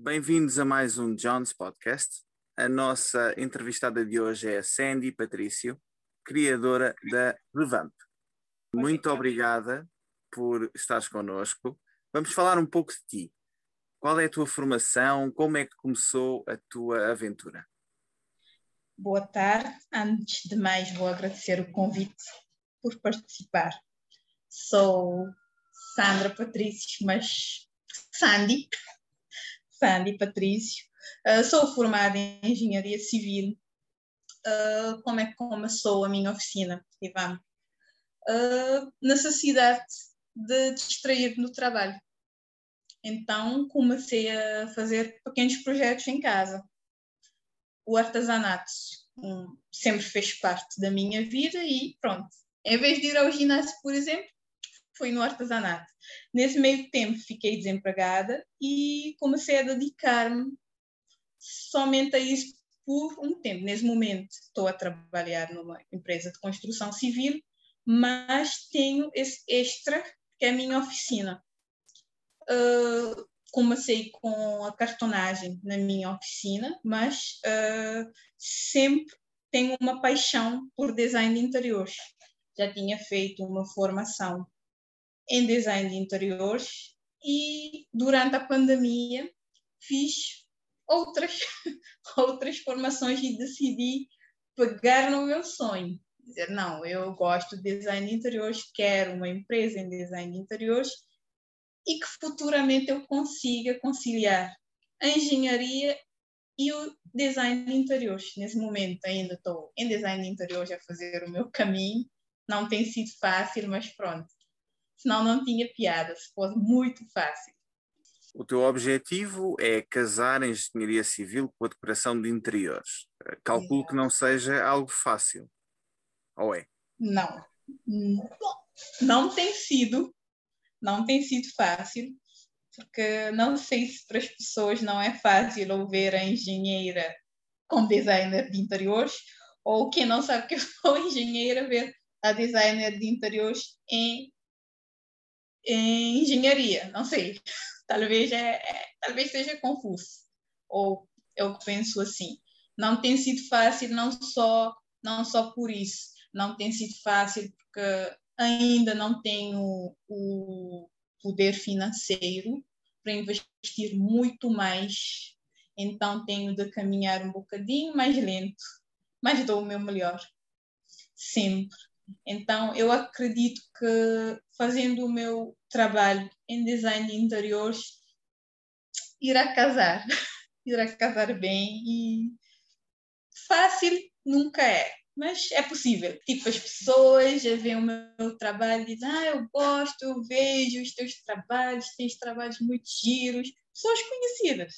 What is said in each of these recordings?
Bem-vindos a mais um John's Podcast. A nossa entrevistada de hoje é a Sandy Patrício, criadora da Revamp. Muito obrigada por estares connosco. Vamos falar um pouco de ti. Qual é a tua formação? Como é que começou a tua aventura? Boa tarde. Antes de mais, vou agradecer o convite por participar. Sou Sandra Patrício, mas Sandy, Sandy Patrício. Uh, sou formada em Engenharia Civil. Uh, como é que começou a minha oficina, Ivan? Uh, necessidade de distrair no trabalho. Então comecei a fazer pequenos projetos em casa. O artesanato um, sempre fez parte da minha vida e pronto. Em vez de ir ao ginásio, por exemplo, fui no artesanato. Nesse meio tempo fiquei desempregada e comecei a dedicar-me somente a isso por um tempo. Nesse momento estou a trabalhar numa empresa de construção civil, mas tenho esse extra que é a minha oficina. Uh, comecei com a cartonagem na minha oficina, mas uh, sempre tenho uma paixão por design de interiores. Já tinha feito uma formação em design de interiores e durante a pandemia fiz outras outras formações e decidi pegar no meu sonho. Dizer não eu gosto de design de interiores quero uma empresa em design de interiores e que futuramente eu consiga conciliar a engenharia e o design de interiores. Nesse momento ainda estou em design de interiores a fazer o meu caminho. Não tem sido fácil mas pronto senão não tinha piada, se fosse muito fácil. O teu objetivo é casar a engenharia civil com a decoração de interiores. Calculo Exato. que não seja algo fácil. Ou é? Não. Não, tem sido. Não tem sido fácil, porque não sei se para as pessoas não é fácil ouvir a engenheira como designer de interiores, ou quem não sabe que eu sou engenheira ver a designer de interiores em em engenharia, não sei. Talvez, é, é, talvez seja confuso, ou eu penso assim. Não tem sido fácil, não só, não só por isso. Não tem sido fácil porque ainda não tenho o poder financeiro para investir muito mais. Então tenho de caminhar um bocadinho mais lento, mas dou o meu melhor. Sempre. Então, eu acredito que fazendo o meu trabalho em design de interiores, irá casar, irá casar bem e fácil nunca é, mas é possível. Tipo, as pessoas já veem o meu trabalho e dizem, ah, eu gosto, eu vejo os teus trabalhos, tens trabalhos muito giros, pessoas conhecidas.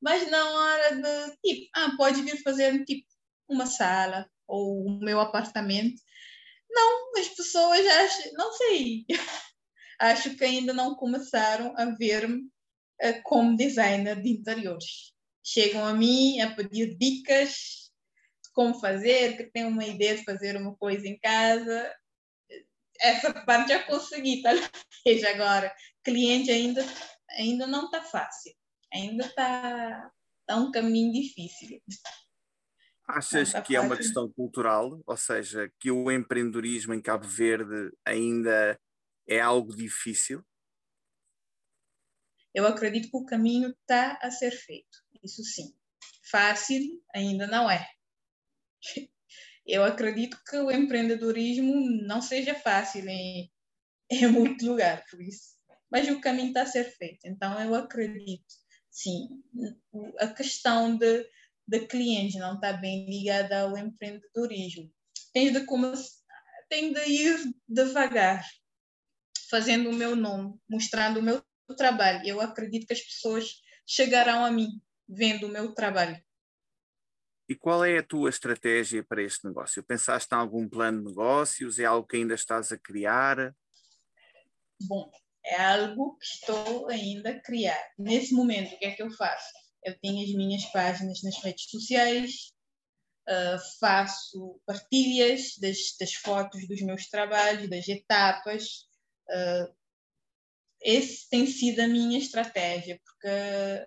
Mas na hora de, tipo, ah, pode vir fazer, tipo, uma sala ou o meu apartamento, não, as pessoas acham, não sei, acho que ainda não começaram a ver-me uh, como designer de interiores. Chegam a mim a pedir dicas de como fazer, que têm uma ideia de fazer uma coisa em casa. Essa parte já consegui, talvez agora. Cliente ainda, ainda não está fácil, ainda está tá um caminho difícil. Achas que é uma questão cultural, ou seja, que o empreendedorismo em Cabo Verde ainda é algo difícil? Eu acredito que o caminho está a ser feito, isso sim. Fácil ainda não é. Eu acredito que o empreendedorismo não seja fácil em, em muito lugar, por isso. Mas o caminho está a ser feito, então eu acredito, sim. A questão de da cliente, não está bem ligada ao empreendedorismo. Tens de, começar, tens de ir devagar, fazendo o meu nome, mostrando o meu trabalho. Eu acredito que as pessoas chegarão a mim vendo o meu trabalho. E qual é a tua estratégia para este negócio? Pensaste em algum plano de negócios? É algo que ainda estás a criar? Bom, é algo que estou ainda a criar. Nesse momento, o que é que eu faço? Eu tenho as minhas páginas nas redes sociais, uh, faço partilhas das, das, fotos dos meus trabalhos, das etapas. Uh, esse tem sido a minha estratégia, porque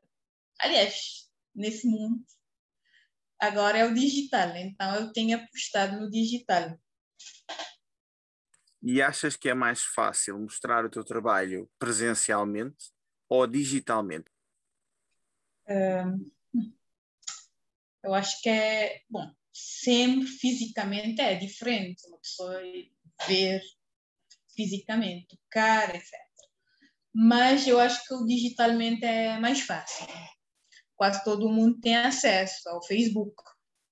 aliás, nesse mundo, agora é o digital, então eu tenho apostado no digital. E achas que é mais fácil mostrar o teu trabalho presencialmente ou digitalmente? Eu acho que é, bom, sempre fisicamente é diferente, uma pessoa ver fisicamente, cara, etc. Mas eu acho que o digitalmente é mais fácil. Quase todo mundo tem acesso ao Facebook,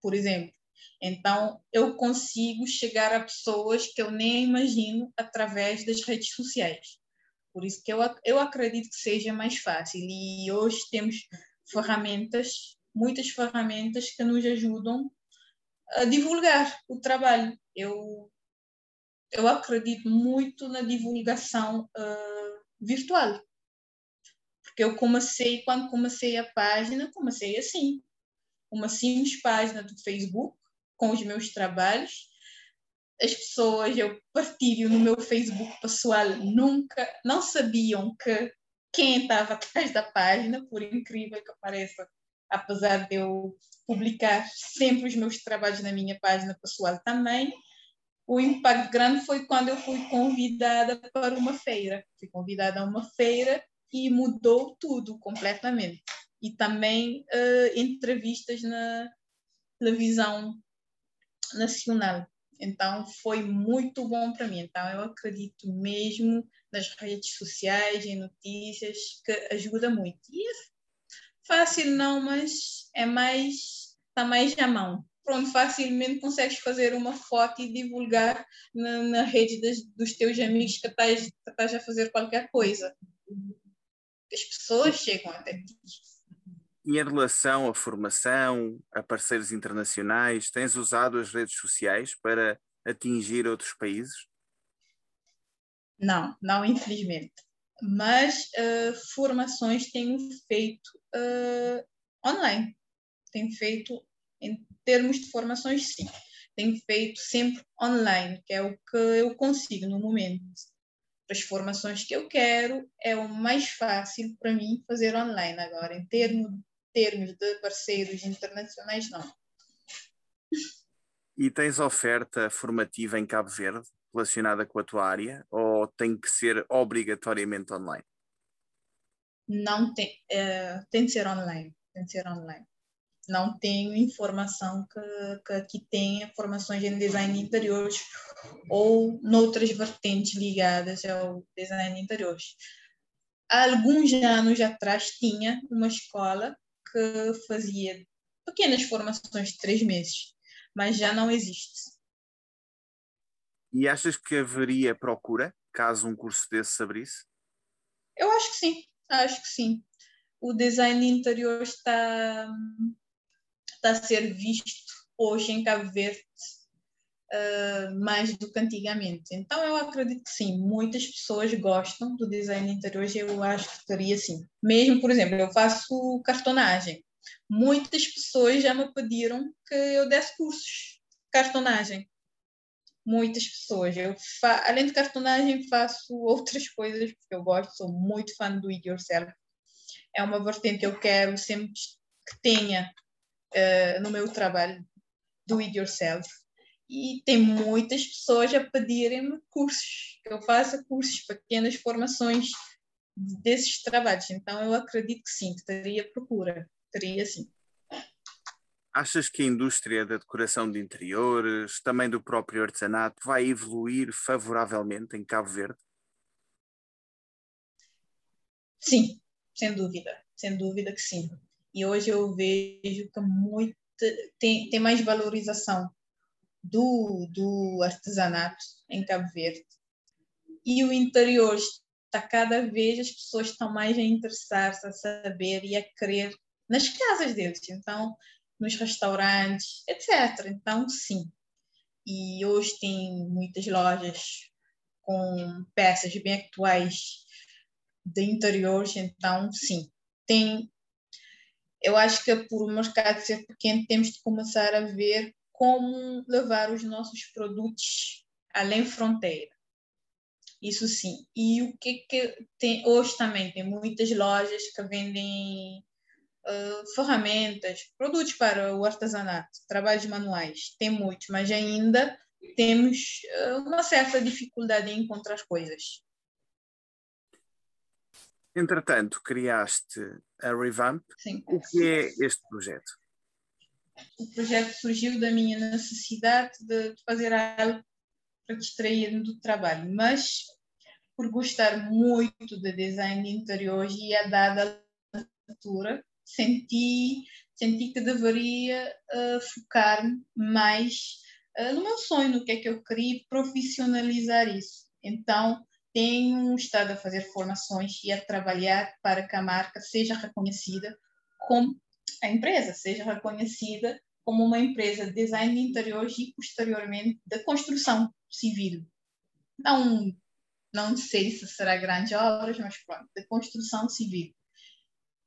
por exemplo. Então, eu consigo chegar a pessoas que eu nem imagino através das redes sociais. Por isso que eu, eu acredito que seja mais fácil. E hoje temos ferramentas, muitas ferramentas que nos ajudam a divulgar o trabalho. Eu, eu acredito muito na divulgação uh, virtual. Porque eu comecei, quando comecei a página, comecei assim. Uma simples página do Facebook, com os meus trabalhos. As pessoas, eu partilho no meu Facebook pessoal, nunca, não sabiam que quem estava atrás da página, por incrível que pareça, apesar de eu publicar sempre os meus trabalhos na minha página pessoal também, o impacto grande foi quando eu fui convidada para uma feira. Fui convidada a uma feira e mudou tudo completamente. E também uh, entrevistas na televisão nacional. Então foi muito bom para mim. Então eu acredito mesmo nas redes sociais, em notícias, que ajuda muito. E é fácil não, mas é mais está mais à mão. Pronto, facilmente consegues fazer uma foto e divulgar na, na rede das, dos teus amigos que estás, que estás a fazer qualquer coisa. As pessoas chegam até ti. E em relação à formação, a parceiros internacionais, tens usado as redes sociais para atingir outros países? Não, não, infelizmente. Mas uh, formações tenho feito uh, online. Tenho feito, em termos de formações, sim. Tenho feito sempre online, que é o que eu consigo no momento. As formações que eu quero é o mais fácil para mim fazer online agora. Em termos termos de parceiros internacionais, não. E tens oferta formativa em Cabo Verde relacionada com a tua área ou tem que ser obrigatoriamente online? Não tem, é, tem de ser online, tem de ser online. Não tenho informação que, que aqui tenha formações em design de interiores ou noutras vertentes ligadas ao design de interiores. Há alguns anos atrás tinha uma escola que fazia pequenas formações de três meses, mas já não existe. E achas que haveria procura caso um curso desse se abrisse? Eu acho que sim, acho que sim. O design interior está, está a ser visto hoje em Cabo Verde uh, mais do que antigamente. Então eu acredito que sim, muitas pessoas gostam do design interior e eu acho que estaria sim. Mesmo, por exemplo, eu faço cartonagem. Muitas pessoas já me pediram que eu desse cursos de cartonagem muitas pessoas. Eu fa... além de cartonagem, faço outras coisas porque eu gosto, sou muito fã do It Yourself. É uma vertente que eu quero sempre que tenha uh, no meu trabalho do It Yourself. E tem muitas pessoas a pedirem-me cursos, que eu faça cursos, pequenas formações desses trabalhos. Então, eu acredito que sim, que teria procura, teria sim. Achas que a indústria da decoração de interiores, também do próprio artesanato, vai evoluir favoravelmente em Cabo Verde? Sim, sem dúvida, sem dúvida que sim. E hoje eu vejo que muito, tem, tem mais valorização do, do artesanato em Cabo Verde. E o interior está cada vez, as pessoas estão mais a interessar-se, a saber e a querer nas casas deles. Então, nos restaurantes, etc. Então, sim. E hoje tem muitas lojas com peças bem atuais de interiores, então, sim. Tem. Eu acho que por o mercado ser pequeno, temos de começar a ver como levar os nossos produtos além fronteira. Isso sim. E o que que tem hoje também tem muitas lojas que vendem uh, ferramentas, produtos para o artesanato, trabalhos manuais, tem muitos, mas ainda temos uh, uma certa dificuldade em encontrar coisas. Entretanto, criaste a Revamp. Sim. O que é este projeto? O projeto surgiu da minha necessidade de fazer algo para distrair-me do trabalho, mas por gostar muito de design de interiores e a dada altura, senti, senti que deveria uh, focar-me mais uh, no meu sonho, no que é que eu queria profissionalizar isso. Então, tenho estado a fazer formações e a trabalhar para que a marca seja reconhecida como a empresa seja reconhecida como uma empresa de design de interiores e posteriormente de construção civil. Não, não sei se será grandes obras, mas pronto, de construção civil.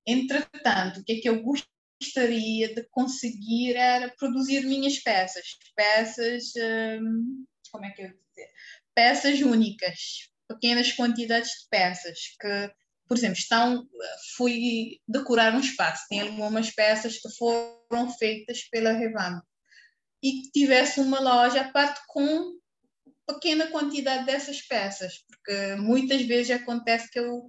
Entretanto, o que é que eu gostaria de conseguir era produzir minhas peças, peças, hum, como é que eu dizer? Peças únicas, pequenas quantidades de peças que, por exemplo, estão, fui decorar um espaço, tem algumas peças que foram feitas pela Revamp e que tivesse uma loja a parte com pequena quantidade dessas peças, porque muitas vezes acontece que eu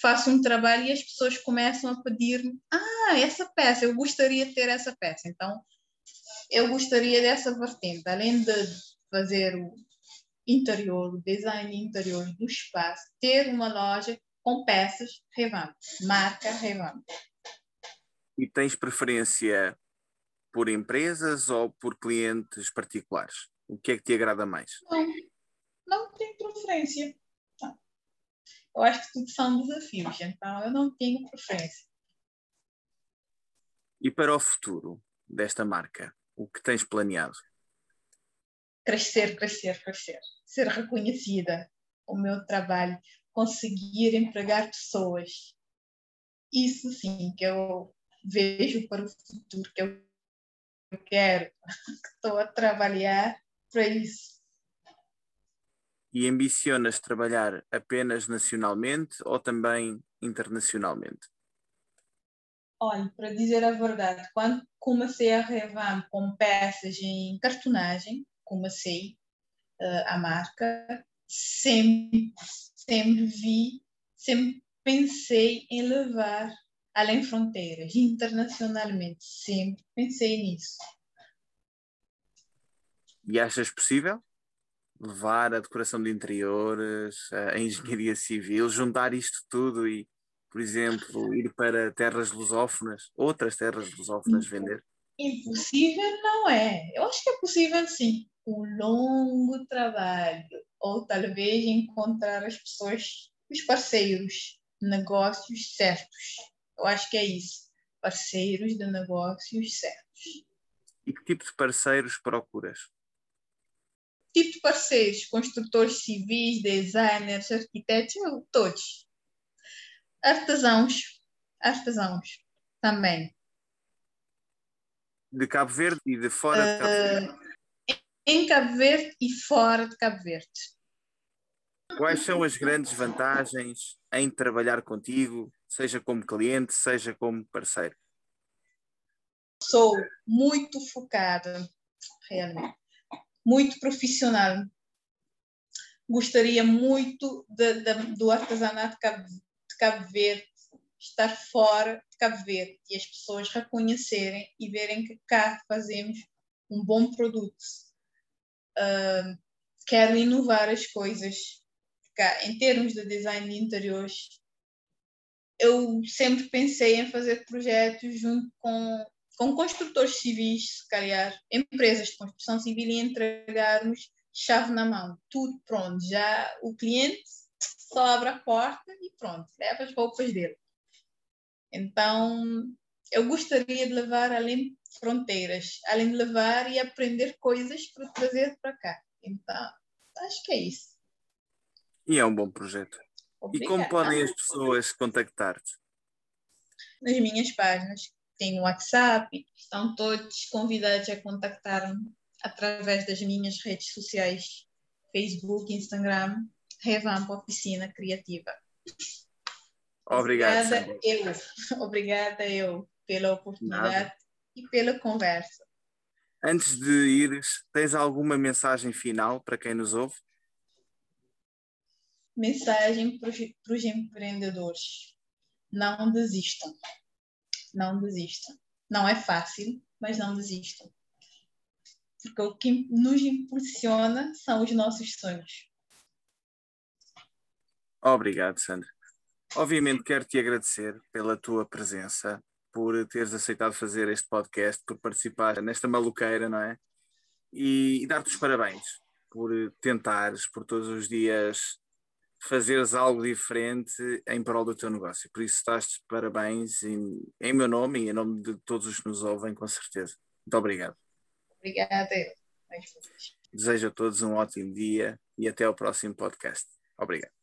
faço um trabalho e as pessoas começam a pedir-me: Ah, essa peça, eu gostaria de ter essa peça. Então, eu gostaria dessa vertente, além de fazer o, interior, o design interior do espaço, ter uma loja com peças Revamp, marca Revamp. E tens preferência por empresas ou por clientes particulares? O que é que te agrada mais? Não, não tenho preferência. Não. Eu acho que tudo são desafios, então eu não tenho preferência. E para o futuro desta marca, o que tens planeado? crescer, crescer, crescer, ser reconhecida, o meu trabalho, conseguir empregar pessoas. Isso sim que eu vejo para o futuro, que eu quero, que estou a trabalhar para isso. E ambicionas trabalhar apenas nacionalmente ou também internacionalmente? Olha, para dizer a verdade, quando comecei a revar com peças em cartonagem, comecei uh, a marca, sempre, sempre vi, sempre pensei em levar além fronteiras, internacionalmente, sempre pensei nisso. E achas possível levar a decoração de interiores, a engenharia civil, juntar isto tudo e, por exemplo, ir para terras lusófonas, outras terras lusófonas vender? Impossível não é. Eu acho que é possível sim um longo trabalho, ou talvez encontrar as pessoas, os parceiros, negócios certos. Eu acho que é isso. Parceiros de negócios certos. E que tipo de parceiros procuras? Tipo de parceiros, construtores civis, designers, arquitetos, todos. Artesãos, artesãos também. De Cabo Verde e de fora de Cabo Verde? Uh, em Cabo Verde e fora de Cabo Verde. Quais são as grandes vantagens em trabalhar contigo, seja como cliente, seja como parceiro? Sou muito focada, realmente, muito profissional. Gostaria muito de, de, do artesanato de Cabo, de Cabo Verde estar fora de Cabo Verde e as pessoas reconhecerem e verem que cá fazemos um bom produto quero inovar as coisas. Em termos de design de interiores, eu sempre pensei em fazer projetos junto com, com construtores civis, se calhar, empresas de construção civil e entregarmos chave na mão, tudo pronto. Já o cliente só abre a porta e pronto, leva as roupas dele. Então, eu gostaria de levar além fronteiras, além de levar e aprender coisas para trazer para cá. Então, acho que é isso. E é um bom projeto. Obrigada. E como podem as pessoas contactar-te? Nas minhas páginas. Tem o WhatsApp, estão todos convidados a contactar-me através das minhas redes sociais, Facebook, Instagram, Revamp Oficina Criativa. Obrigado. Obrigada eu. Obrigada eu. Pela oportunidade Nada. e pela conversa. Antes de ires, tens alguma mensagem final para quem nos ouve? Mensagem para os empreendedores: não desistam. Não desistam. Não é fácil, mas não desistam. Porque o que nos impulsiona são os nossos sonhos. Obrigado, Sandra. Obviamente quero te agradecer pela tua presença, por teres aceitado fazer este podcast, por participar nesta maluqueira, não é? E, e dar-te os parabéns por tentares, por todos os dias fazeres algo diferente em prol do teu negócio. Por isso estás de parabéns em, em meu nome e em nome de todos os que nos ouvem, com certeza. Muito obrigado. Obrigada. Desejo a todos um ótimo dia e até ao próximo podcast. Obrigado.